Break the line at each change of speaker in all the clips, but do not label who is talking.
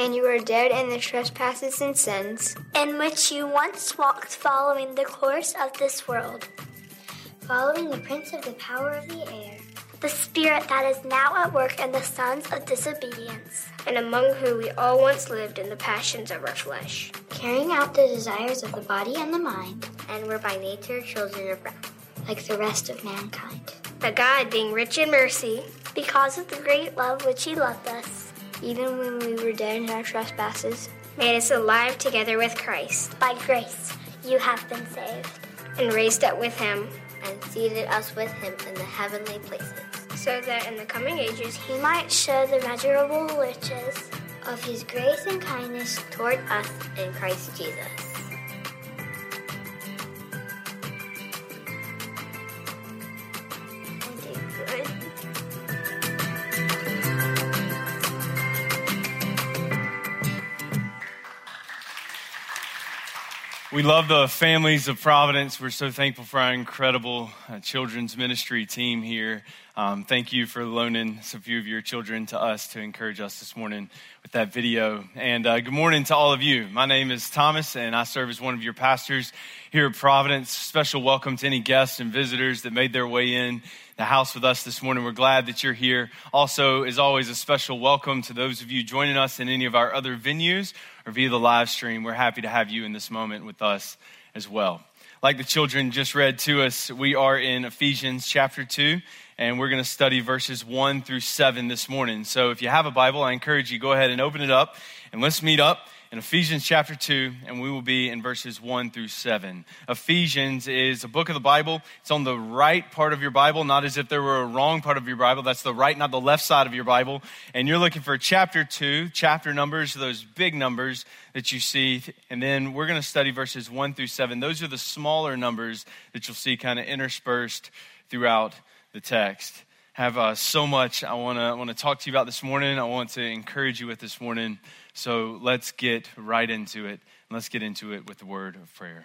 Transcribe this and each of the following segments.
And you are dead in the trespasses and sins,
in which you once walked following the course of this world,
following the prince of the power of the air,
the spirit that is now at work in the sons of disobedience,
and among whom we all once lived in the passions of our flesh,
carrying out the desires of the body and the mind,
and were by nature children of wrath,
like the rest of mankind.
But God, being rich in mercy,
because of the great love which He loved us,
even when we were dead in our trespasses, made us alive together with Christ.
By grace, you have been saved,
and raised up with Him,
and seated us with Him in the heavenly places,
so that in the coming ages
He might show the measurable riches
of His grace and kindness
toward us in Christ Jesus.
We love the families of Providence. We're so thankful for our incredible uh, children's ministry team here. Um, thank you for loaning a few of your children to us to encourage us this morning with that video. And uh, good morning to all of you. My name is Thomas, and I serve as one of your pastors here at Providence. Special welcome to any guests and visitors that made their way in the house with us this morning. We're glad that you're here. Also, as always, a special welcome to those of you joining us in any of our other venues or via the live stream. We're happy to have you in this moment with us as well. Like the children just read to us, we are in Ephesians chapter 2, and we're going to study verses 1 through 7 this morning. So if you have a Bible, I encourage you go ahead and open it up, and let's meet up in Ephesians chapter 2, and we will be in verses 1 through 7. Ephesians is a book of the Bible. It's on the right part of your Bible, not as if there were a wrong part of your Bible. That's the right, not the left side of your Bible. And you're looking for chapter 2, chapter numbers, those big numbers that you see. And then we're going to study verses 1 through 7. Those are the smaller numbers that you'll see kind of interspersed throughout the text have uh, so much I want to want to talk to you about this morning. I want to encourage you with this morning. So let's get right into it. Let's get into it with the word of prayer.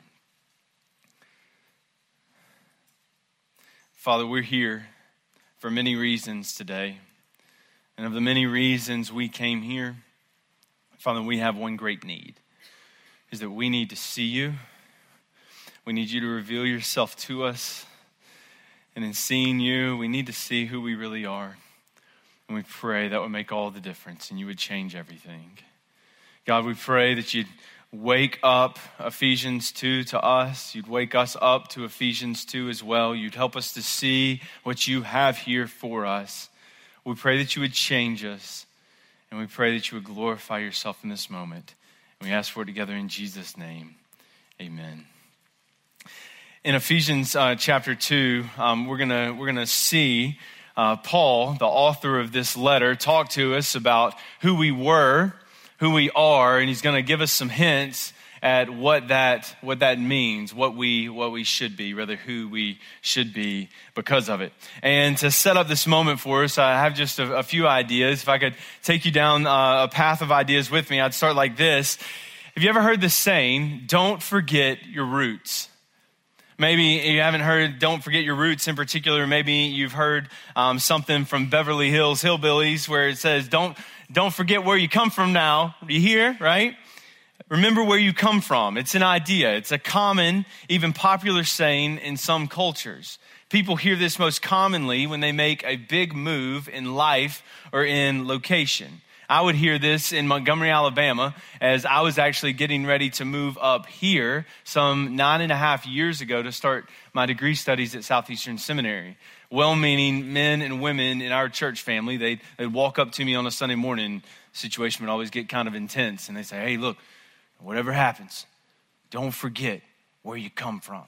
Father, we're here for many reasons today. And of the many reasons we came here, Father, we have one great need is that we need to see you. We need you to reveal yourself to us. And in seeing you, we need to see who we really are. And we pray that would make all the difference and you would change everything. God, we pray that you'd wake up Ephesians 2 to us. You'd wake us up to Ephesians 2 as well. You'd help us to see what you have here for us. We pray that you would change us. And we pray that you would glorify yourself in this moment. And we ask for it together in Jesus' name. Amen in Ephesians uh, chapter 2, um, we're going to we're gonna see uh, Paul, the author of this letter, talk to us about who we were, who we are, and he's going to give us some hints at what that, what that means, what we, what we should be, rather who we should be because of it. And to set up this moment for us, I have just a, a few ideas. If I could take you down uh, a path of ideas with me, I'd start like this. Have you ever heard the saying, don't forget your roots? Maybe you haven't heard Don't Forget Your Roots in particular. Maybe you've heard um, something from Beverly Hills Hillbillies where it says, don't, don't forget where you come from now. You hear, right? Remember where you come from. It's an idea. It's a common, even popular saying in some cultures. People hear this most commonly when they make a big move in life or in location. I would hear this in Montgomery, Alabama, as I was actually getting ready to move up here some nine and a half years ago to start my degree studies at Southeastern Seminary. Well meaning men and women in our church family, they'd, they'd walk up to me on a Sunday morning. Situation would always get kind of intense, and they say, Hey, look, whatever happens, don't forget where you come from.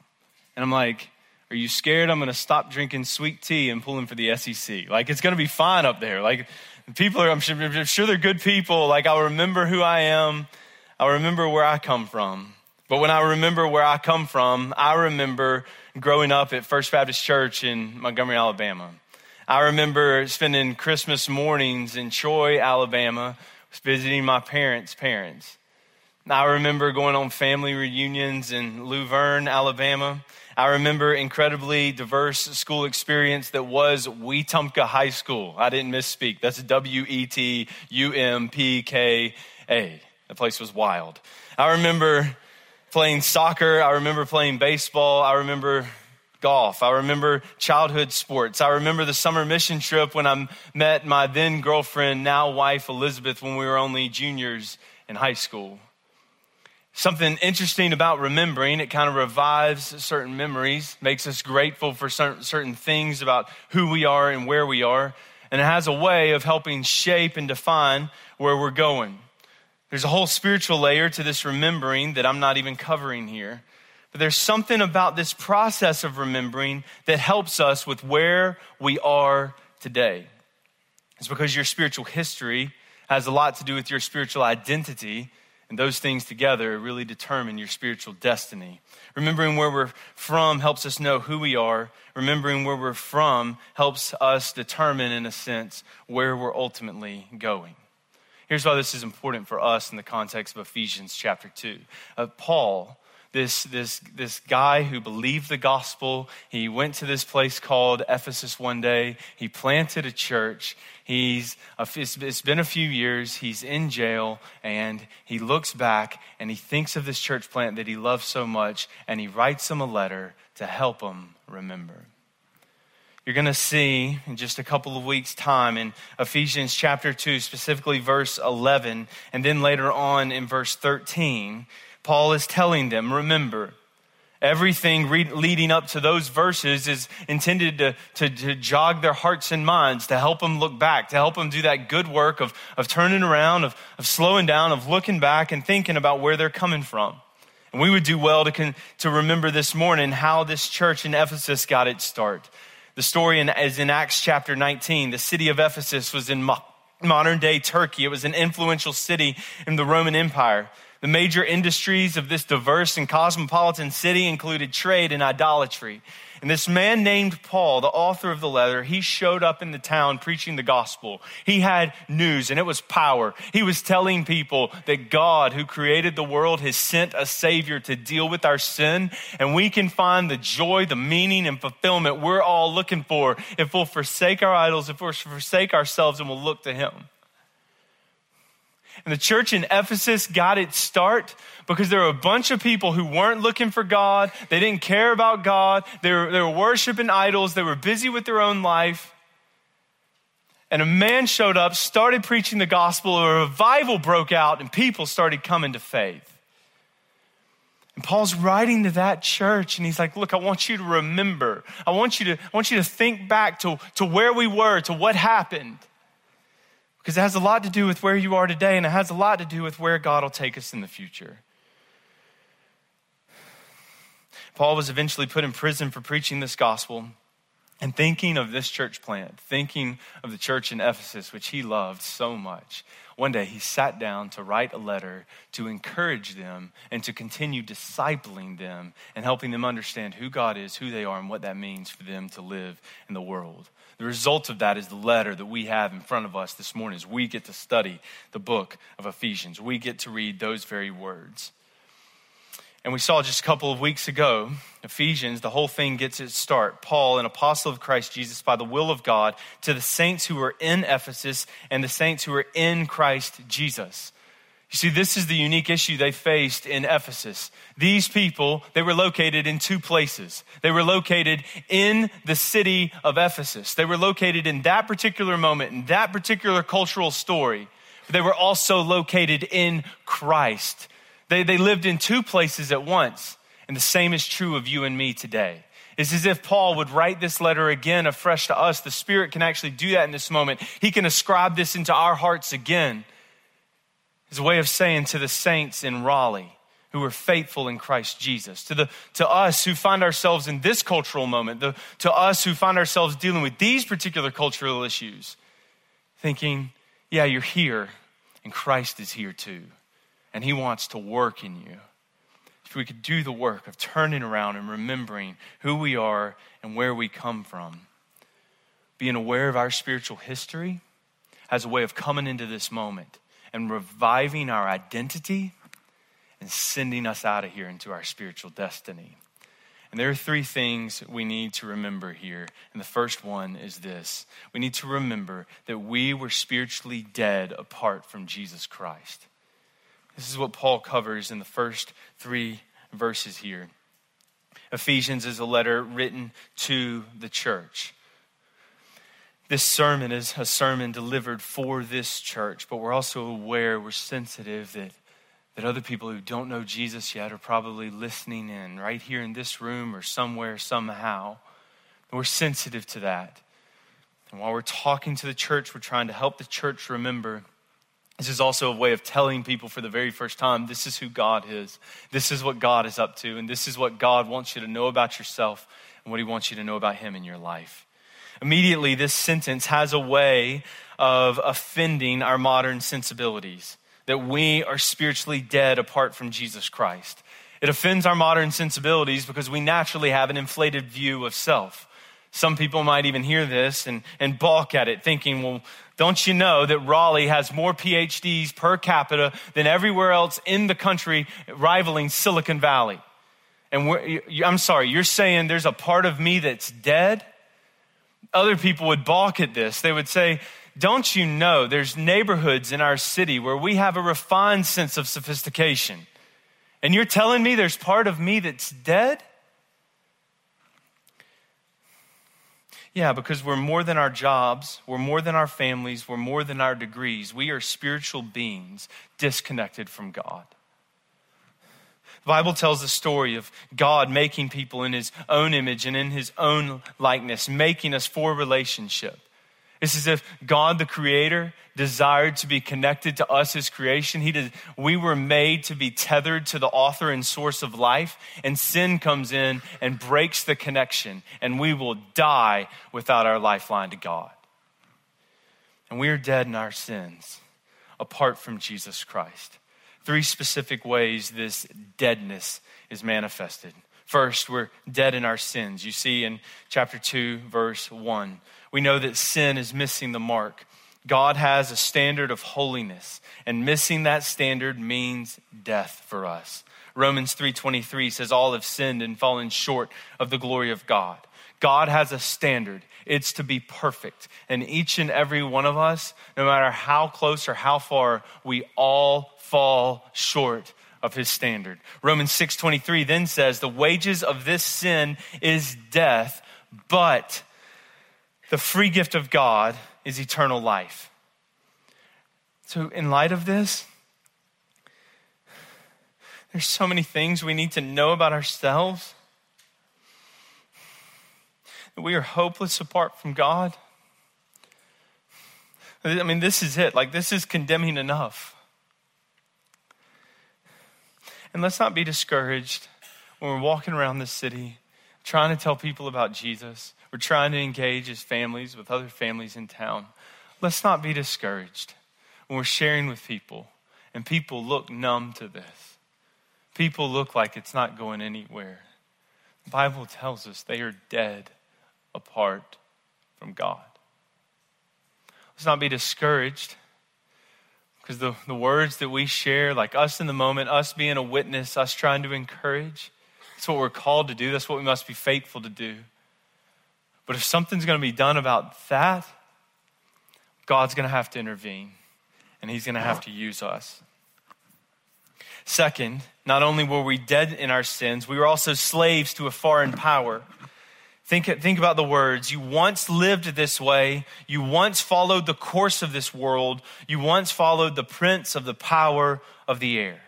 And I'm like, are you scared I'm going to stop drinking sweet tea and pulling for the SEC? Like, it's going to be fine up there. Like, people are, I'm sure, I'm sure they're good people. Like, I'll remember who I am. I'll remember where I come from. But when I remember where I come from, I remember growing up at First Baptist Church in Montgomery, Alabama. I remember spending Christmas mornings in Troy, Alabama, visiting my parents' parents. I remember going on family reunions in Luverne, Alabama. I remember incredibly diverse school experience that was Wetumpka High School. I didn't misspeak. That's W E T U M P K A. The place was wild. I remember playing soccer. I remember playing baseball. I remember golf. I remember childhood sports. I remember the summer mission trip when I met my then girlfriend, now wife Elizabeth, when we were only juniors in high school. Something interesting about remembering, it kind of revives certain memories, makes us grateful for certain, certain things about who we are and where we are, and it has a way of helping shape and define where we're going. There's a whole spiritual layer to this remembering that I'm not even covering here. But there's something about this process of remembering that helps us with where we are today. It's because your spiritual history has a lot to do with your spiritual identity and those things together really determine your spiritual destiny. Remembering where we're from helps us know who we are. Remembering where we're from helps us determine, in a sense, where we're ultimately going. Here's why this is important for us in the context of Ephesians chapter 2. Uh, Paul this, this, this guy who believed the gospel. He went to this place called Ephesus one day. He planted a church. He's, it's been a few years. He's in jail and he looks back and he thinks of this church plant that he loves so much and he writes them a letter to help them remember. You're going to see in just a couple of weeks' time in Ephesians chapter 2, specifically verse 11, and then later on in verse 13 Paul is telling them, remember, everything re- leading up to those verses is intended to, to, to, jog their hearts and minds, to help them look back, to help them do that good work of, of turning around, of, of slowing down, of looking back and thinking about where they're coming from. And we would do well to, con- to remember this morning how this church in Ephesus got its start. The story in, is in Acts chapter 19. The city of Ephesus was in mo- modern day Turkey. It was an influential city in the Roman Empire. The major industries of this diverse and cosmopolitan city included trade and idolatry. And this man named Paul, the author of the letter, he showed up in the town preaching the gospel. He had news and it was power. He was telling people that God, who created the world, has sent a savior to deal with our sin. And we can find the joy, the meaning, and fulfillment we're all looking for if we'll forsake our idols, if we'll forsake ourselves and we'll look to him. And the church in Ephesus got its start because there were a bunch of people who weren't looking for God. They didn't care about God. They were, they were worshiping idols. They were busy with their own life. And a man showed up, started preaching the gospel. A revival broke out, and people started coming to faith. And Paul's writing to that church, and he's like, Look, I want you to remember. I want you to, I want you to think back to, to where we were, to what happened because it has a lot to do with where you are today and it has a lot to do with where God will take us in the future. Paul was eventually put in prison for preaching this gospel and thinking of this church plant, thinking of the church in Ephesus, which he loved so much. One day he sat down to write a letter to encourage them and to continue discipling them and helping them understand who God is, who they are, and what that means for them to live in the world. The result of that is the letter that we have in front of us this morning as we get to study the book of Ephesians. We get to read those very words. And we saw just a couple of weeks ago, Ephesians, the whole thing gets its start. Paul, an apostle of Christ Jesus by the will of God, to the saints who are in Ephesus and the saints who are in Christ Jesus. You see, this is the unique issue they faced in Ephesus. These people, they were located in two places. They were located in the city of Ephesus. They were located in that particular moment, in that particular cultural story. But they were also located in Christ. They, they lived in two places at once. And the same is true of you and me today. It's as if Paul would write this letter again afresh to us. The Spirit can actually do that in this moment. He can ascribe this into our hearts again. Is a way of saying to the saints in Raleigh who are faithful in Christ Jesus, to, the, to us who find ourselves in this cultural moment, the, to us who find ourselves dealing with these particular cultural issues, thinking, yeah, you're here, and Christ is here too, and He wants to work in you. If we could do the work of turning around and remembering who we are and where we come from, being aware of our spiritual history as a way of coming into this moment and reviving our identity and sending us out of here into our spiritual destiny. And there are three things we need to remember here. And the first one is this we need to remember that we were spiritually dead apart from Jesus Christ. This is what Paul covers in the first three verses here. Ephesians is a letter written to the church. This sermon is a sermon delivered for this church, but we're also aware, we're sensitive that that other people who don't know Jesus yet are probably listening in right here in this room or somewhere, somehow. We're sensitive to that. And while we're talking to the church, we're trying to help the church remember. This is also a way of telling people for the very first time this is who God is. This is what God is up to. And this is what God wants you to know about yourself and what He wants you to know about Him in your life. Immediately, this sentence has a way of offending our modern sensibilities that we are spiritually dead apart from Jesus Christ. It offends our modern sensibilities because we naturally have an inflated view of self. Some people might even hear this and, and balk at it, thinking, well, don't you know that Raleigh has more PhDs per capita than everywhere else in the country, rivaling Silicon Valley? And I'm sorry, you're saying there's a part of me that's dead? Other people would balk at this. They would say, don't you know there's neighborhoods in our city where we have a refined sense of sophistication? And you're telling me there's part of me that's dead? Yeah, because we're more than our jobs, we're more than our families, we're more than our degrees. We are spiritual beings disconnected from God. The Bible tells the story of God making people in his own image and in his own likeness, making us for relationship. It's as if God, the creator, desired to be connected to us as creation. He did, we were made to be tethered to the author and source of life, and sin comes in and breaks the connection, and we will die without our lifeline to God. And we are dead in our sins apart from Jesus Christ. Three specific ways this deadness is manifested. First, we're dead in our sins. You see in chapter 2, verse 1 we know that sin is missing the mark. God has a standard of holiness, and missing that standard means death for us. Romans 3:23 says all have sinned and fallen short of the glory of God. God has a standard. It's to be perfect. And each and every one of us, no matter how close or how far, we all fall short of his standard. Romans 6:23 then says, "The wages of this sin is death, but the free gift of God is eternal life. So, in light of this, there's so many things we need to know about ourselves. That we are hopeless apart from God. I mean, this is it. Like, this is condemning enough. And let's not be discouraged when we're walking around the city trying to tell people about Jesus we're trying to engage as families with other families in town. Let's not be discouraged when we're sharing with people and people look numb to this. People look like it's not going anywhere. The Bible tells us they are dead apart from God. Let's not be discouraged because the, the words that we share, like us in the moment, us being a witness, us trying to encourage, that's what we're called to do. That's what we must be faithful to do. But if something's going to be done about that, God's going to have to intervene and he's going to have to use us. Second, not only were we dead in our sins, we were also slaves to a foreign power. Think, think about the words. You once lived this way. You once followed the course of this world. You once followed the prince of the power of the air.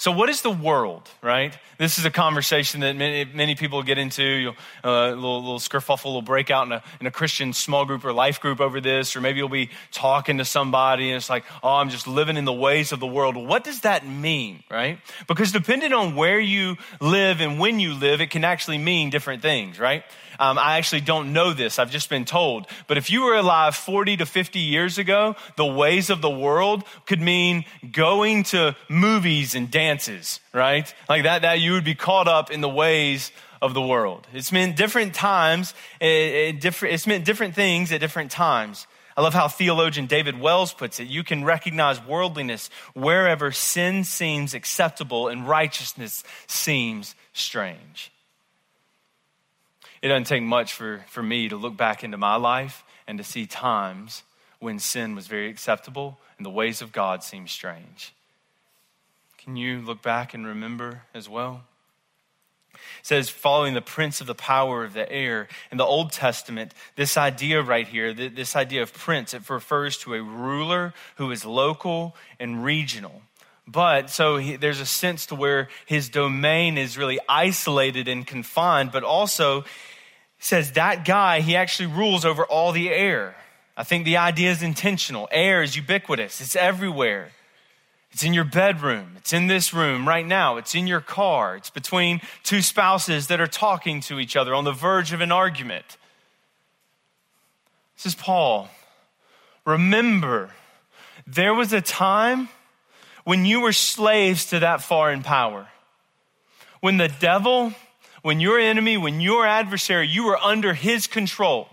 So, what is the world, right? This is a conversation that many, many people get into. Uh, a little, little skerfuffle will break out in a, in a Christian small group or life group over this, or maybe you'll be talking to somebody and it's like, oh, I'm just living in the ways of the world. what does that mean, right? Because depending on where you live and when you live, it can actually mean different things, right? Um, I actually don't know this. I've just been told. But if you were alive 40 to 50 years ago, the ways of the world could mean going to movies and dance dances, right? Like that, that you would be caught up in the ways of the world. It's meant different times, eh, eh, it, it different, it's meant different things at different times. I love how theologian David Wells puts it. You can recognize worldliness wherever sin seems acceptable and righteousness seems strange. It doesn't take much for, for me to look back into my life and to see times when sin was very acceptable and the ways of God seemed strange. Can you look back and remember as well? It says, following the prince of the power of the air. In the Old Testament, this idea right here, this idea of prince, it refers to a ruler who is local and regional. But so he, there's a sense to where his domain is really isolated and confined, but also says that guy, he actually rules over all the air. I think the idea is intentional. Air is ubiquitous, it's everywhere. It's in your bedroom. It's in this room right now. It's in your car. It's between two spouses that are talking to each other on the verge of an argument. This is Paul. Remember, there was a time when you were slaves to that foreign power. When the devil, when your enemy, when your adversary, you were under his control.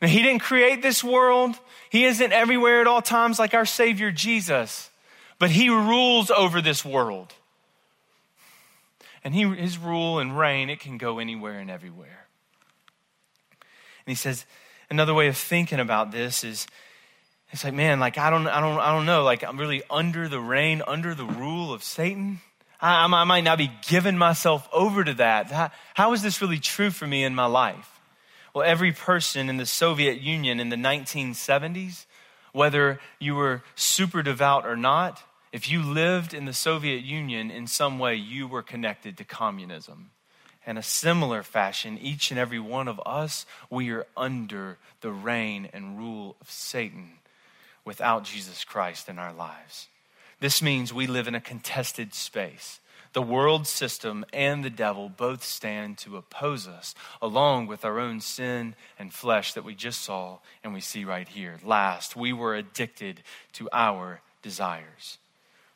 Now, he didn't create this world. He isn't everywhere at all times like our Savior Jesus but he rules over this world. And he, his rule and reign, it can go anywhere and everywhere. And he says, another way of thinking about this is, it's like, man, like I don't, I don't, I don't know. Like I'm really under the reign, under the rule of Satan. I, I might not be giving myself over to that. How, how is this really true for me in my life? Well, every person in the Soviet Union in the 1970s whether you were super devout or not, if you lived in the Soviet Union in some way, you were connected to communism. In a similar fashion, each and every one of us, we are under the reign and rule of Satan without Jesus Christ in our lives. This means we live in a contested space. The world system and the devil both stand to oppose us, along with our own sin and flesh that we just saw and we see right here. Last, we were addicted to our desires.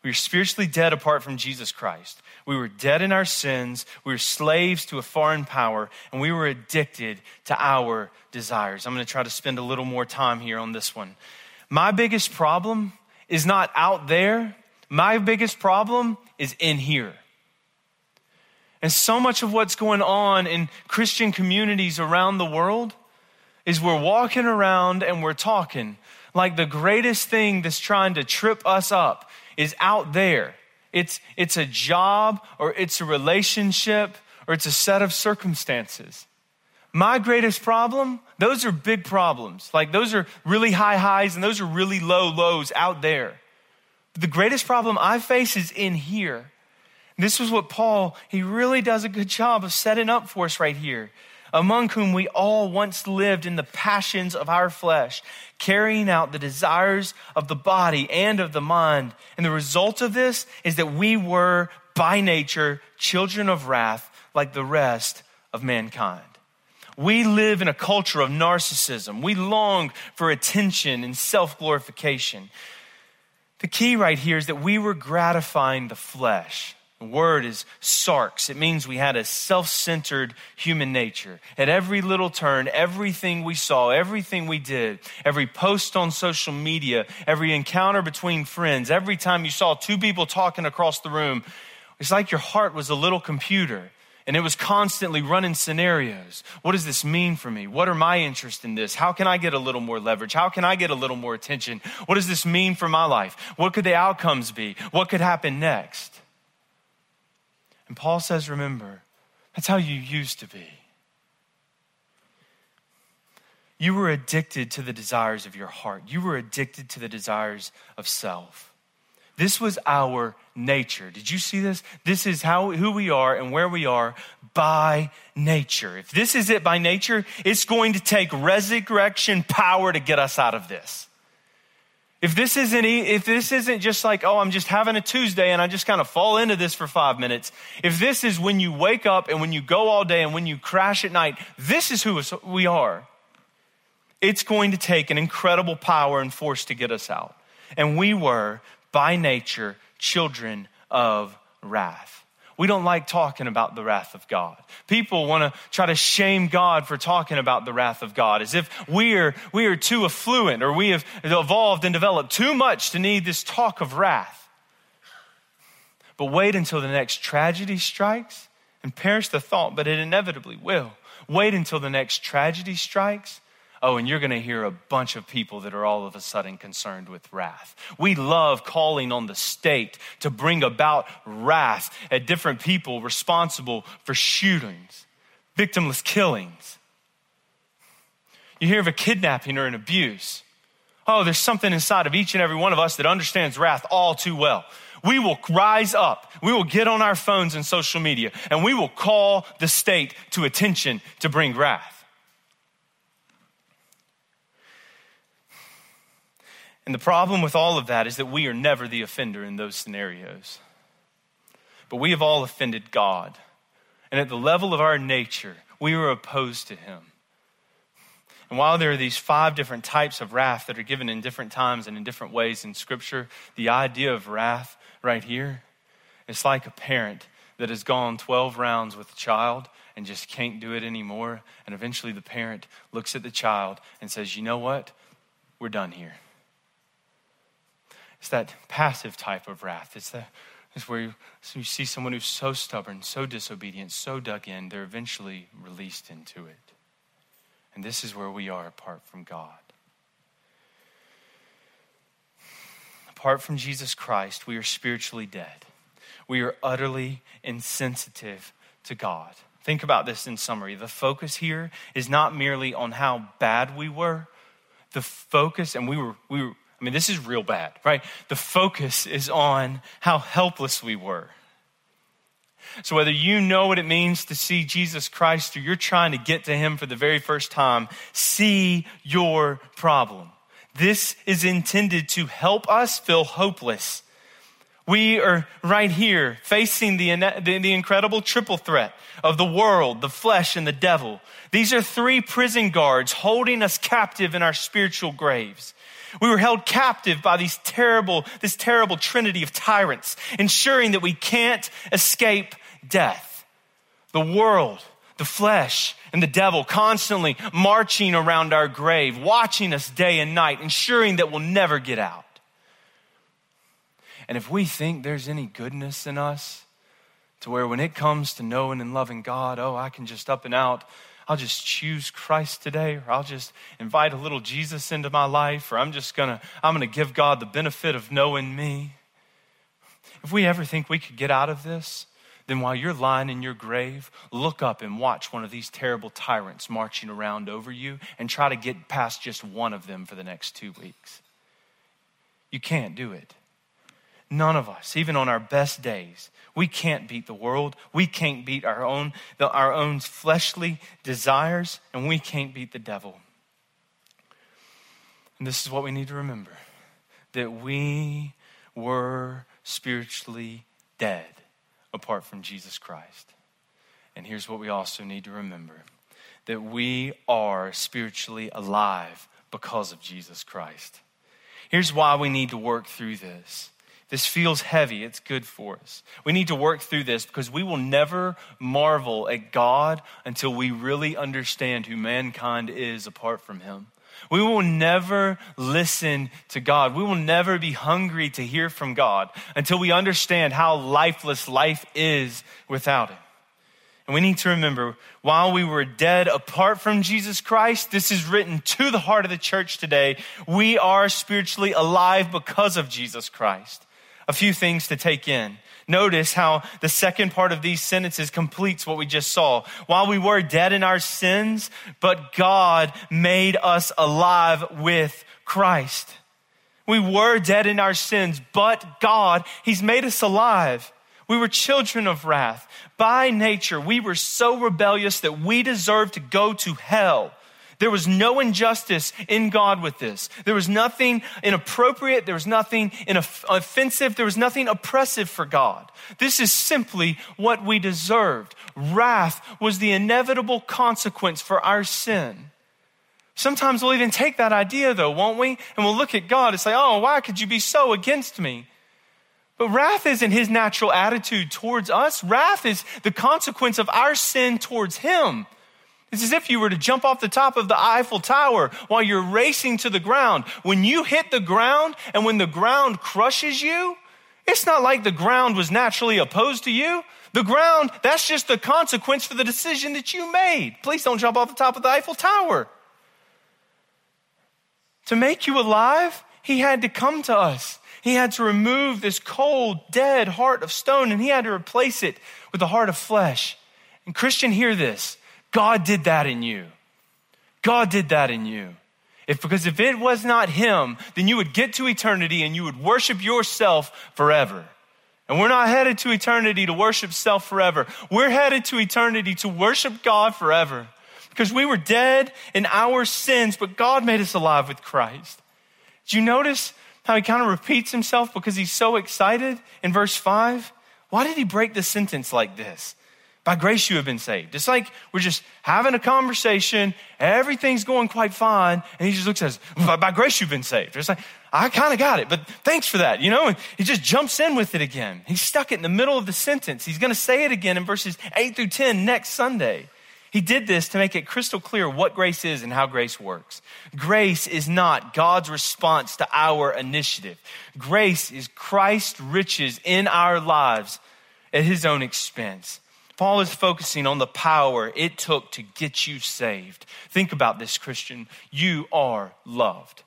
We were spiritually dead apart from Jesus Christ. We were dead in our sins. We were slaves to a foreign power, and we were addicted to our desires. I'm going to try to spend a little more time here on this one. My biggest problem is not out there, my biggest problem is in here. And so much of what's going on in Christian communities around the world is we're walking around and we're talking like the greatest thing that's trying to trip us up is out there. It's, it's a job or it's a relationship or it's a set of circumstances. My greatest problem, those are big problems. Like those are really high highs and those are really low lows out there. But the greatest problem I face is in here. This was what Paul, he really does a good job of setting up for us right here. Among whom we all once lived in the passions of our flesh, carrying out the desires of the body and of the mind. And the result of this is that we were, by nature, children of wrath like the rest of mankind. We live in a culture of narcissism. We long for attention and self glorification. The key right here is that we were gratifying the flesh. The word is sarx. It means we had a self centered human nature. At every little turn, everything we saw, everything we did, every post on social media, every encounter between friends, every time you saw two people talking across the room, it's like your heart was a little computer and it was constantly running scenarios. What does this mean for me? What are my interests in this? How can I get a little more leverage? How can I get a little more attention? What does this mean for my life? What could the outcomes be? What could happen next? And Paul says, remember, that's how you used to be. You were addicted to the desires of your heart. You were addicted to the desires of self. This was our nature. Did you see this? This is how who we are and where we are by nature. If this is it by nature, it's going to take resurrection power to get us out of this. If this isn't, if this isn't just like, oh, I'm just having a Tuesday and I just kind of fall into this for five minutes. If this is when you wake up and when you go all day and when you crash at night, this is who we are. It's going to take an incredible power and force to get us out. And we were, by nature, children of wrath. We don't like talking about the wrath of God. People want to try to shame God for talking about the wrath of God as if we're, we are too affluent or we have evolved and developed too much to need this talk of wrath. But wait until the next tragedy strikes and perish the thought, but it inevitably will. Wait until the next tragedy strikes Oh, and you're going to hear a bunch of people that are all of a sudden concerned with wrath. We love calling on the state to bring about wrath at different people responsible for shootings, victimless killings. You hear of a kidnapping or an abuse. Oh, there's something inside of each and every one of us that understands wrath all too well. We will rise up. We will get on our phones and social media and we will call the state to attention to bring wrath. And the problem with all of that is that we are never the offender in those scenarios. But we have all offended God. And at the level of our nature, we are opposed to Him. And while there are these five different types of wrath that are given in different times and in different ways in Scripture, the idea of wrath right here, it's like a parent that has gone 12 rounds with a child and just can't do it anymore. And eventually the parent looks at the child and says, You know what? We're done here. It's that passive type of wrath. It's, the, it's where you, so you see someone who's so stubborn, so disobedient, so dug in, they're eventually released into it. And this is where we are apart from God. Apart from Jesus Christ, we are spiritually dead. We are utterly insensitive to God. Think about this in summary. The focus here is not merely on how bad we were. The focus, and we were, we were I mean, this is real bad, right? The focus is on how helpless we were. So, whether you know what it means to see Jesus Christ or you're trying to get to Him for the very first time, see your problem. This is intended to help us feel hopeless. We are right here facing the, the, the, incredible triple threat of the world, the flesh, and the devil. These are three prison guards holding us captive in our spiritual graves. We were held captive by these terrible, this terrible trinity of tyrants, ensuring that we can't escape death. The world, the flesh, and the devil constantly marching around our grave, watching us day and night, ensuring that we'll never get out. And if we think there's any goodness in us, to where when it comes to knowing and loving God, oh, I can just up and out I'll just choose Christ today, or I'll just invite a little Jesus into my life, or I'm just gonna, I'm gonna give God the benefit of knowing me. If we ever think we could get out of this, then while you're lying in your grave, look up and watch one of these terrible tyrants marching around over you and try to get past just one of them for the next two weeks. You can't do it. None of us, even on our best days, we can't beat the world. We can't beat our own, the, our own fleshly desires, and we can't beat the devil. And this is what we need to remember that we were spiritually dead apart from Jesus Christ. And here's what we also need to remember that we are spiritually alive because of Jesus Christ. Here's why we need to work through this this feels heavy. It's good for us. We need to work through this because we will never marvel at God until we really understand who mankind is apart from Him. We will never listen to God. We will never be hungry to hear from God until we understand how lifeless life is without Him. And we need to remember while we were dead apart from Jesus Christ, this is written to the heart of the church today. We are spiritually alive because of Jesus Christ a few things to take in. Notice how the second part of these sentences completes what we just saw. While we were dead in our sins, but God made us alive with Christ. We were dead in our sins, but God, He's made us alive. We were children of wrath. By nature, we were so rebellious that we deserved to go to hell. There was no injustice in God with this. There was nothing inappropriate. There was nothing offensive. There was nothing oppressive for God. This is simply what we deserved. Wrath was the inevitable consequence for our sin. Sometimes we'll even take that idea though, won't we? And we'll look at God and say, oh, why could you be so against me? But wrath isn't his natural attitude towards us. Wrath is the consequence of our sin towards him. It's as if you were to jump off the top of the Eiffel Tower while you're racing to the ground. When you hit the ground and when the ground crushes you, it's not like the ground was naturally opposed to you. The ground, that's just the consequence for the decision that you made. Please don't jump off the top of the Eiffel Tower. To make you alive, he had to come to us. He had to remove this cold, dead heart of stone and he had to replace it with a heart of flesh. And Christian, hear this. God did that in you. God did that in you. If, because if it was not Him, then you would get to eternity and you would worship yourself forever. And we're not headed to eternity to worship self forever. We're headed to eternity to worship God forever. Because we were dead in our sins, but God made us alive with Christ. Did you notice how he kind of repeats himself because he's so excited in verse 5? Why did he break the sentence like this? By grace you have been saved. It's like we're just having a conversation, everything's going quite fine, and he just looks at us, by, by grace you've been saved. It's like, I kind of got it, but thanks for that, you know? And he just jumps in with it again. He's stuck it in the middle of the sentence. He's going to say it again in verses 8 through 10 next Sunday. He did this to make it crystal clear what grace is and how grace works. Grace is not God's response to our initiative. Grace is Christ's riches in our lives at his own expense. Paul is focusing on the power it took to get you saved. Think about this, Christian. You are loved.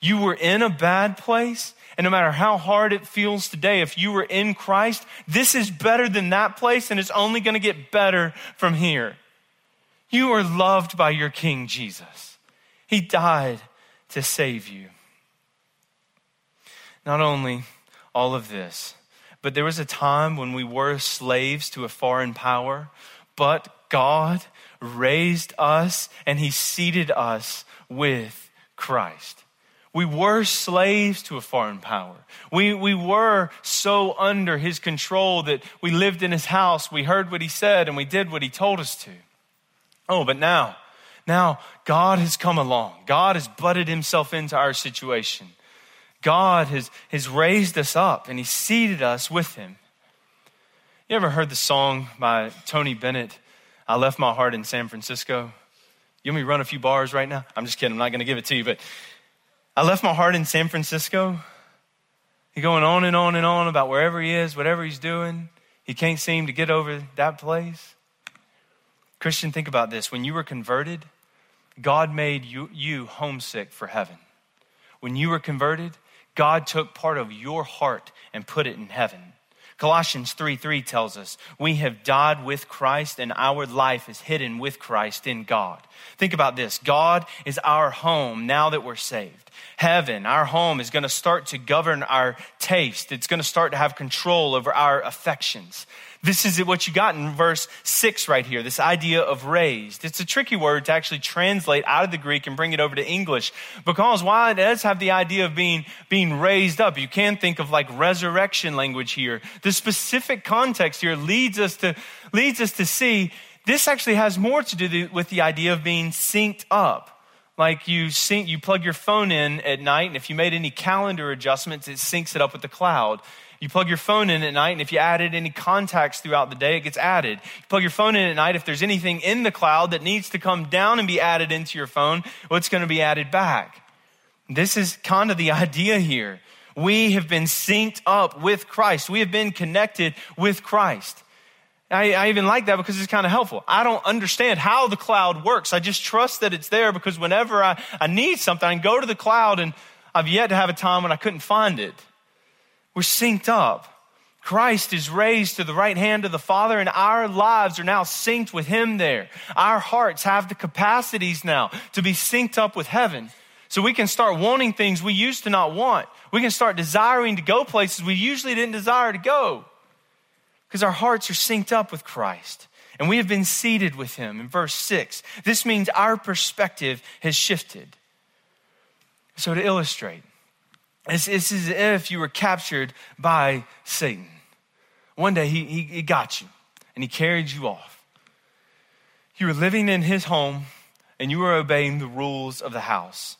You were in a bad place, and no matter how hard it feels today, if you were in Christ, this is better than that place, and it's only going to get better from here. You are loved by your King Jesus. He died to save you. Not only all of this, but there was a time when we were slaves to a foreign power, but God raised us and He seated us with Christ. We were slaves to a foreign power. We, we were so under His control that we lived in His house, we heard what He said, and we did what He told us to. Oh, but now, now God has come along. God has butted Himself into our situation. God has, has raised us up and He seated us with Him. You ever heard the song by Tony Bennett, I Left My Heart in San Francisco? You want me run a few bars right now? I'm just kidding. I'm not going to give it to you, but I left my heart in San Francisco. He's going on and on and on about wherever he is, whatever he's doing. He can't seem to get over that place. Christian, think about this. When you were converted, God made you, you homesick for heaven. When you were converted, God took part of your heart and put it in heaven. Colossians 3 3 tells us, We have died with Christ and our life is hidden with Christ in God. Think about this God is our home now that we're saved. Heaven, our home, is going to start to govern our taste. It's going to start to have control over our affections. This is what you got in verse 6 right here, this idea of raised. It's a tricky word to actually translate out of the Greek and bring it over to English because while it does have the idea of being, being raised up, you can think of like resurrection language here. The specific context here leads us to, leads us to see this actually has more to do with the idea of being synced up like you sync, you plug your phone in at night, and if you made any calendar adjustments, it syncs it up with the cloud. You plug your phone in at night, and if you added any contacts throughout the day, it gets added. You plug your phone in at night, if there's anything in the cloud that needs to come down and be added into your phone, what's going to be added back? This is kind of the idea here. We have been synced up with Christ. We have been connected with Christ. I, I, even like that because it's kind of helpful. I don't understand how the cloud works. I just trust that it's there because whenever I, I need something, I can go to the cloud and I've yet to have a time when I couldn't find it. We're synced up. Christ is raised to the right hand of the Father, and our lives are now synced with Him there. Our hearts have the capacities now to be synced up with heaven. So we can start wanting things we used to not want. We can start desiring to go places we usually didn't desire to go. Because our hearts are synced up with Christ. And we have been seated with Him in verse 6. This means our perspective has shifted. So to illustrate, it's, it's as if you were captured by Satan. One day he, he, he got you and he carried you off. You were living in his home and you were obeying the rules of the house.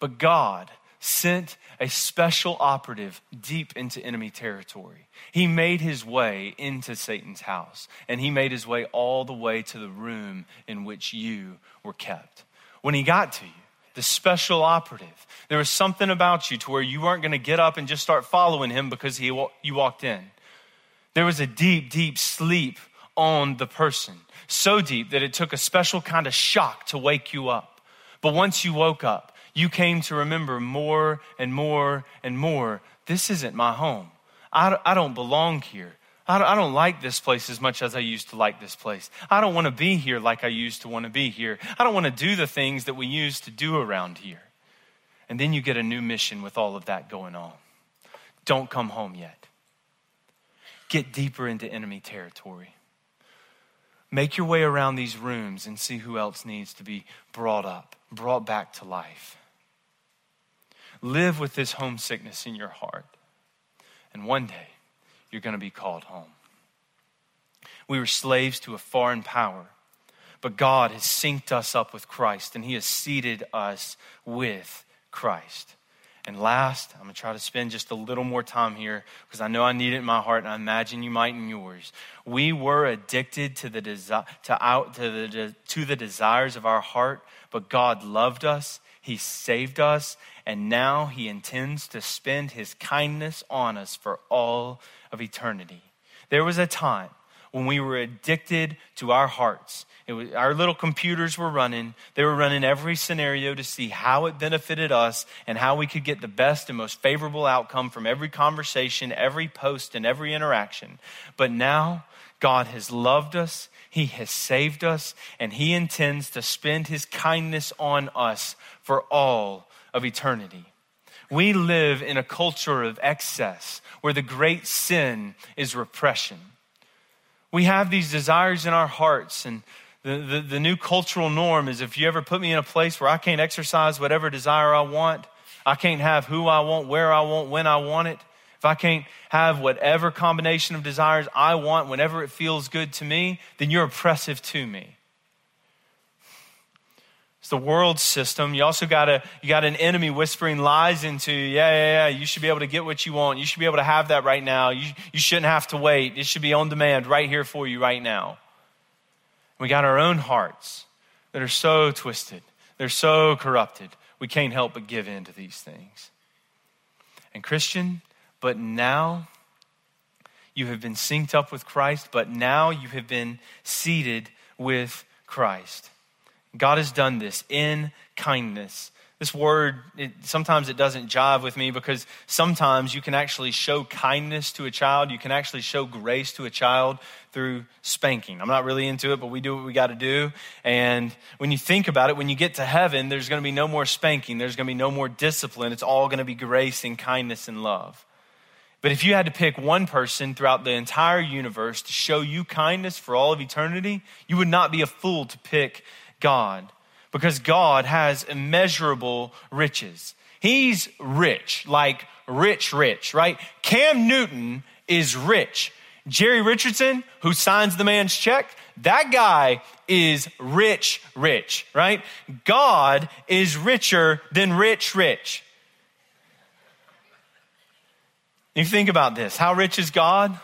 But God sent a special operative deep into enemy territory. He made his way into Satan's house, and he made his way all the way to the room in which you were kept. When he got to you, the special operative, there was something about you to where you weren't going to get up and just start following him because he, you walked in. There was a deep, deep sleep on the person, so deep that it took a special kind of shock to wake you up. But once you woke up, you came to remember more and more and more this isn't my home. I, I don't belong here. I don't, like this place as much as I used to like this place. I don't want to be here like I used to want to be here. I don't want to do the things that we used to do around here. And then you get a new mission with all of that going on. Don't come home yet. Get deeper into enemy territory. Make your way around these rooms and see who else needs to be brought up, brought back to life. Live with this homesickness in your heart. And one day, you're going to be called home. We were slaves to a foreign power, but God has synced us up with Christ and He has seated us with Christ. And last, I'm going to try to spend just a little more time here because I know I need it in my heart and I imagine you might in yours. We were addicted to the, desi- to out, to the, to the desires of our heart, but God loved us he saved us, and now He intends to spend His kindness on us for all of eternity. There was a time when we were addicted to our hearts. Was, our little computers were running. They were running every scenario to see how it benefited us and how we could get the best and most favorable outcome from every conversation, every post, and every interaction. But now, God has loved us, He has saved us, and He intends to spend His kindness on us for all of eternity. We live in a culture of excess where the great sin is repression. We have these desires in our hearts, and the, the, the, new cultural norm is if you ever put me in a place where I can't exercise whatever desire I want, I can't have who I want, where I want, when I want it, if I can't have whatever combination of desires I want whenever it feels good to me, then you're oppressive to me. It's the world system. You also got a you got an enemy whispering lies into you. Yeah, yeah, yeah. You should be able to get what you want. You should be able to have that right now. You, you shouldn't have to wait. It should be on demand right here for you right now. We got our own hearts that are so twisted. They're so corrupted. We can't help but give in to these things. And Christian, but now you have been synced up with Christ, but now you have been seated with Christ. God has done this in kindness. This word, it, sometimes it doesn't jive with me because sometimes you can actually show kindness to a child. You can actually show grace to a child through spanking. I'm not really into it, but we do what we got to do. And when you think about it, when you get to heaven, there's going to be no more spanking. There's going to be no more discipline. It's all going to be grace and kindness and love. But if you had to pick one person throughout the entire universe to show you kindness for all of eternity, you would not be a fool to pick God because God has immeasurable riches. He's rich, like rich, rich, right? Cam Newton is rich. Jerry Richardson, who signs the man's check, that guy is rich, rich, right? God is richer than rich, rich. You think about this. How rich is God?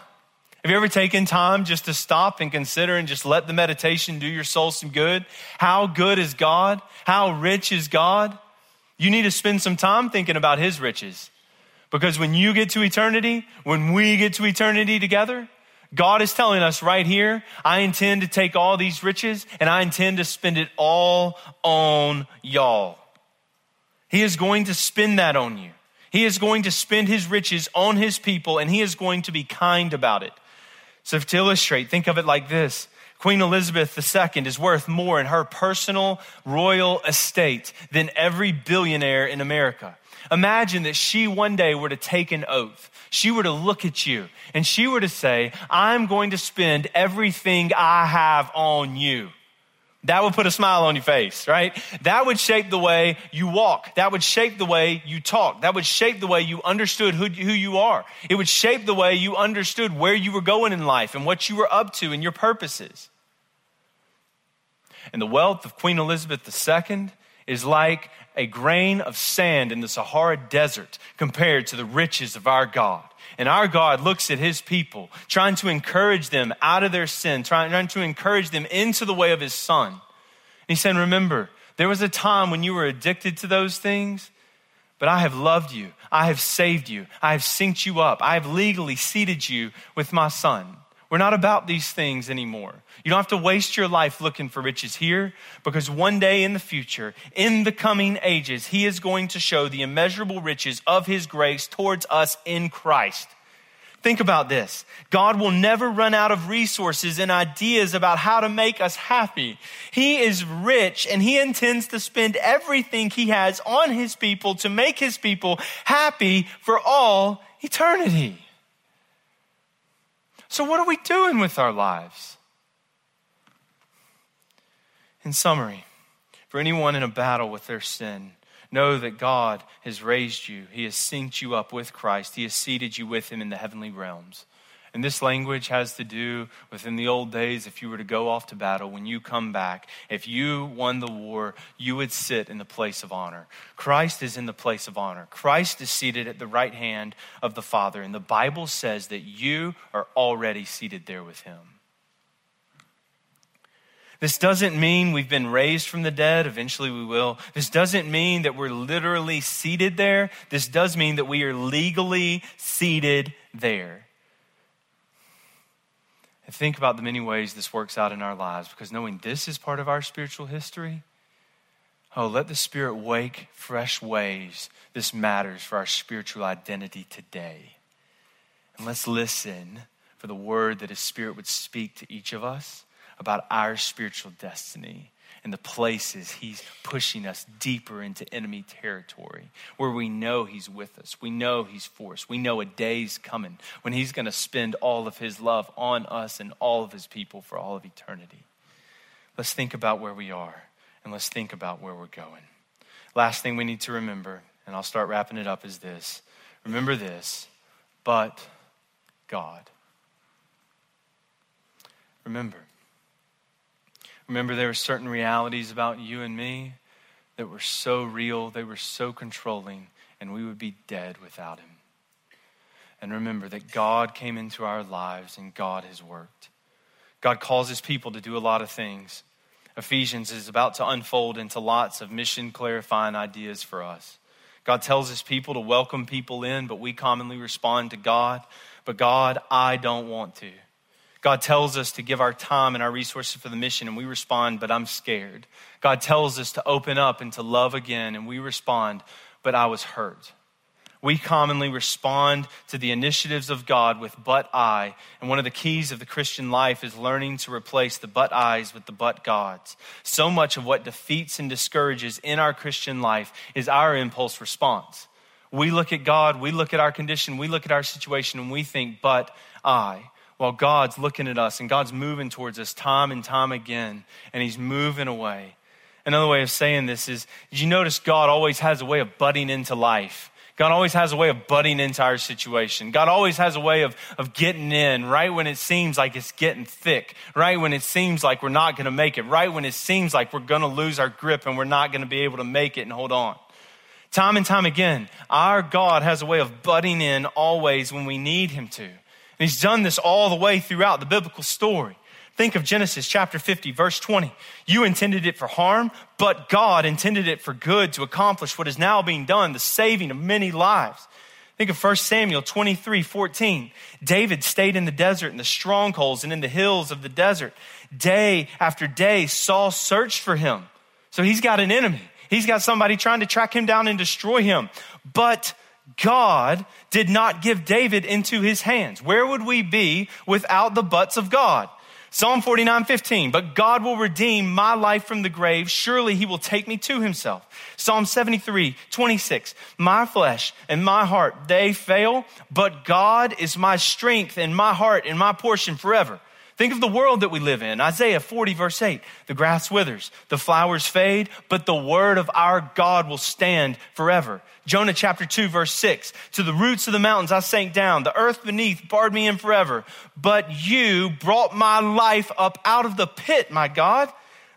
Have you ever taken time just to stop and consider and just let the meditation do your soul some good? How good is God? How rich is God? You need to spend some time thinking about His riches. Because when you get to eternity, when we get to eternity together, God is telling us right here, I intend to take all these riches and I intend to spend it all on y'all. He is going to spend that on you. He is going to spend his riches on his people and he is going to be kind about it. So, to illustrate, think of it like this Queen Elizabeth II is worth more in her personal royal estate than every billionaire in America. Imagine that she one day were to take an oath. She were to look at you and she were to say, I'm going to spend everything I have on you. That would put a smile on your face, right? That would shape the way you walk. That would shape the way you talk. That would shape the way you understood who, who you are. It would shape the way you understood where you were going in life and what you were up to and your purposes. And the wealth of Queen Elizabeth II is like a grain of sand in the Sahara desert compared to the riches of our God. And our God looks at his people, trying to encourage them out of their sin, trying, trying to encourage them into the way of his son. And he said, Remember, there was a time when you were addicted to those things, but I have loved you. I have saved you. I have synced you up. I have legally seated you with my son. We're not about these things anymore. You don't have to waste your life looking for riches here because one day in the future, in the coming ages, He is going to show the immeasurable riches of His grace towards us in Christ. Think about this. God will never run out of resources and ideas about how to make us happy. He is rich and he intends to spend everything he has on his people to make his people happy for all eternity. So, what are we doing with our lives? In summary, for anyone in a battle with their sin, Know that God has raised you. He has synced you up with Christ. He has seated you with Him in the heavenly realms. And this language has to do with in the old days, if you were to go off to battle, when you come back, if you won the war, you would sit in the place of honor. Christ is in the place of honor. Christ is seated at the right hand of the Father. And the Bible says that you are already seated there with Him. This doesn't mean we've been raised from the dead. Eventually we will. This doesn't mean that we're literally seated there. This does mean that we are legally seated there. And think about the many ways this works out in our lives because knowing this is part of our spiritual history, oh, let the Spirit wake fresh ways. This matters for our spiritual identity today. And let's listen for the word that His Spirit would speak to each of us about our spiritual destiny and the places He's pushing us deeper into enemy territory where we know He's with us. We know He's for us. We know a day's coming when He's going to spend all of His love on us and all of His people for all of eternity. Let's think about where we are and let's think about where we're going. Last thing we need to remember, and I'll start wrapping it up, is this remember this, but God. Remember, Remember, there were certain realities about you and me that were so real, they were so controlling, and we would be dead without Him. And remember that God came into our lives and God has worked. God calls His people to do a lot of things. Ephesians is about to unfold into lots of mission clarifying ideas for us. God tells His people to welcome people in, but we commonly respond to God, but God, I don't want to. God tells us to give our time and our resources for the mission, and we respond, but I'm scared. God tells us to open up and to love again, and we respond, but I was hurt. We commonly respond to the initiatives of God with but I, and one of the keys of the Christian life is learning to replace the but I's with the but God's. So much of what defeats and discourages in our Christian life is our impulse response. We look at God, we look at our condition, we look at our situation, and we think, but I while God's looking at us and God's moving towards us time and time again, and He's moving away. Another way of saying this is you notice God always has a way of butting into life? God always has a way of butting into our situation. God always has a way of, of getting in right when it seems like it's getting thick, right when it seems like we're not going to make it, right when it seems like we're going to lose our grip and we're not going to be able to make it and hold on. Time and time again, our God has a way of butting in always when we need Him to. And he's done this all the way throughout the biblical story. Think of Genesis chapter 50, verse 20. You intended it for harm, but God intended it for good to accomplish what is now being done, the saving of many lives. Think of 1 Samuel 23, 14. David stayed in the desert, in the strongholds, and in the hills of the desert. Day after day, Saul searched for him. So he's got an enemy. He's got somebody trying to track him down and destroy him. But God did not give David into his hands. Where would we be without the buts of God? Psalm 49, 15. But God will redeem my life from the grave. Surely he will take me to himself. Psalm 73, 26. My flesh and my heart, they fail, but God is my strength and my heart and my portion forever. Think of the world that we live in. Isaiah 40, verse 8. The grass withers, the flowers fade, but the word of our God will stand forever. Jonah chapter 2, verse 6. To the roots of the mountains I sank down. The earth beneath barred me in forever. But you brought my life up out of the pit, my God.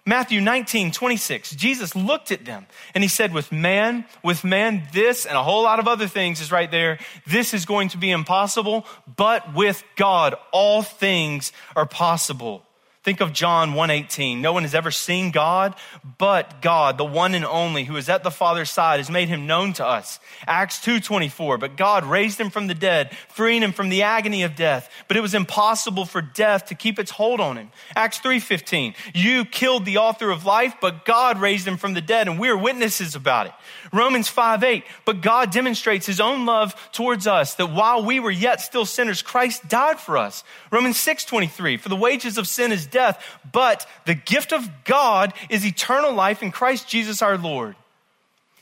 Matthew 19, 26, Jesus looked at them and he said, with man, with man, this and a whole lot of other things is right there. This is going to be impossible, but with God, all things are possible. Think of John 1:18. No one has ever seen God, but God, the one and only who is at the Father's side, has made him known to us. Acts 2:24. But God raised him from the dead, freeing him from the agony of death. But it was impossible for death to keep its hold on him. Acts 3:15. You killed the author of life, but God raised him from the dead, and we're witnesses about it. Romans 5:8. But God demonstrates his own love towards us that while we were yet still sinners, Christ died for us. Romans 6:23. For the wages of sin is death, but the gift of God is eternal life in Christ Jesus our Lord.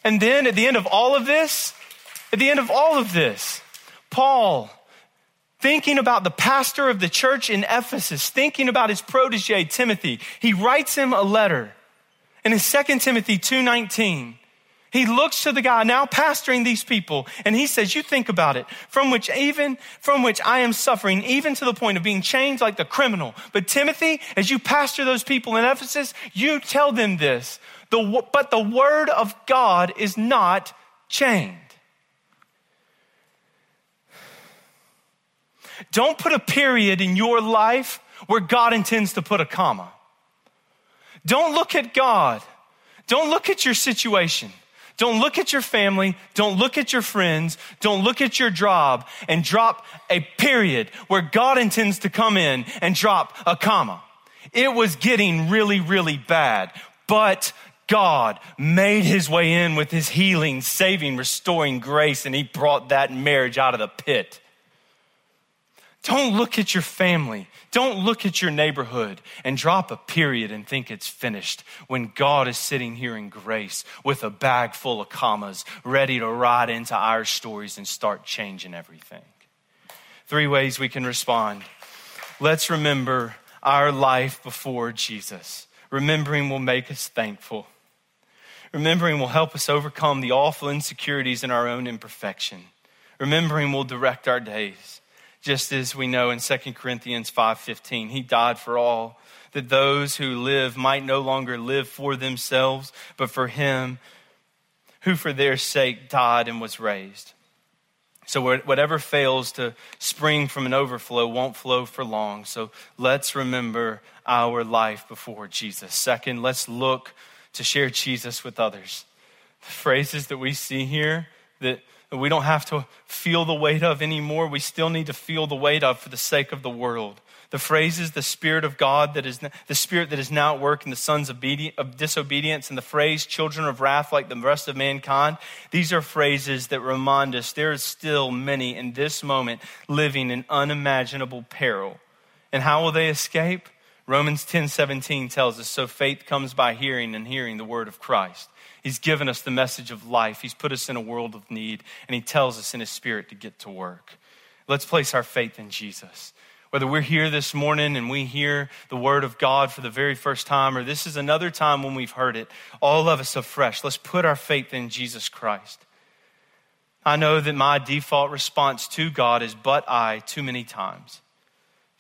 And then at the end of all of this, at the end of all of this, Paul, thinking about the pastor of the church in Ephesus, thinking about his protege Timothy, he writes him a letter. And in 2 Timothy 2:19, he looks to the guy now pastoring these people and he says, you think about it, from which even, from which I am suffering, even to the point of being chained like the criminal. But Timothy, as you pastor those people in Ephesus, you tell them this. The, but the word of God is not chained. Don't put a period in your life where God intends to put a comma. Don't look at God. Don't look at your situation. Don't look at your family. Don't look at your friends. Don't look at your job and drop a period where God intends to come in and drop a comma. It was getting really, really bad, but God made his way in with his healing, saving, restoring grace, and he brought that marriage out of the pit. Don't look at your family. Don't look at your neighborhood and drop a period and think it's finished when God is sitting here in grace with a bag full of commas, ready to ride into our stories and start changing everything. Three ways we can respond. Let's remember our life before Jesus. Remembering will make us thankful. Remembering will help us overcome the awful insecurities in our own imperfection. Remembering will direct our days just as we know in 2 Corinthians 5:15 he died for all that those who live might no longer live for themselves but for him who for their sake died and was raised. So whatever fails to spring from an overflow won't flow for long. So let's remember our life before Jesus. Second let's look to share Jesus with others. The phrases that we see here that we don't have to feel the weight of anymore. We still need to feel the weight of for the sake of the world. The phrases, the Spirit of God that is the Spirit that is now at work in the sons of disobedience, and the phrase children of wrath like the rest of mankind. These are phrases that remind us there is still many in this moment living in unimaginable peril. And how will they escape? Romans 10 17 tells us, so faith comes by hearing, and hearing the word of Christ. He's given us the message of life. He's put us in a world of need, and He tells us in His Spirit to get to work. Let's place our faith in Jesus. Whether we're here this morning and we hear the word of God for the very first time, or this is another time when we've heard it, all of us afresh, let's put our faith in Jesus Christ. I know that my default response to God is, but I, too many times.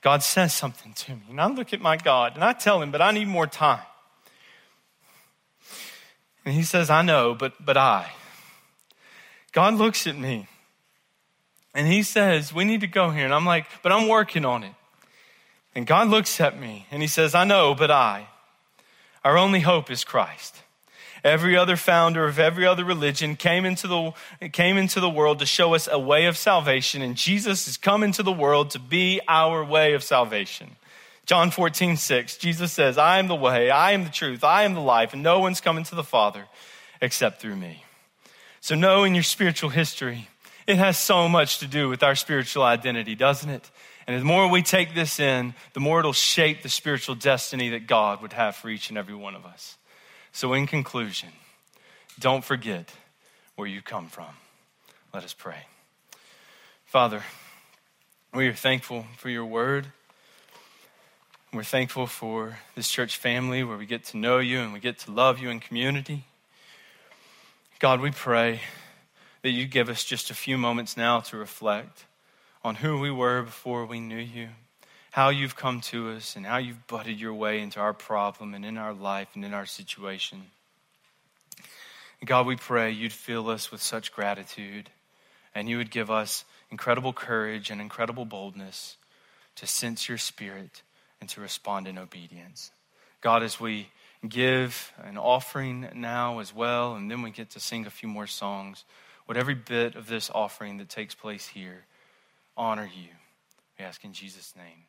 God says something to me, and I look at my God and I tell him, but I need more time. And he says, I know, but, but I. God looks at me and he says, We need to go here. And I'm like, But I'm working on it. And God looks at me and he says, I know, but I. Our only hope is Christ. Every other founder of every other religion came into the, came into the world to show us a way of salvation, and Jesus has come into the world to be our way of salvation. John 14, 6, Jesus says, I am the way, I am the truth, I am the life, and no one's coming to the Father except through me. So, knowing your spiritual history, it has so much to do with our spiritual identity, doesn't it? And the more we take this in, the more it'll shape the spiritual destiny that God would have for each and every one of us. So, in conclusion, don't forget where you come from. Let us pray. Father, we are thankful for your word. We're thankful for this church family where we get to know you and we get to love you in community. God, we pray that you give us just a few moments now to reflect on who we were before we knew you how you've come to us and how you've butted your way into our problem and in our life and in our situation. And God, we pray you'd fill us with such gratitude and you would give us incredible courage and incredible boldness to sense your spirit and to respond in obedience. God, as we give an offering now as well, and then we get to sing a few more songs, would every bit of this offering that takes place here honor you? We ask in Jesus' name.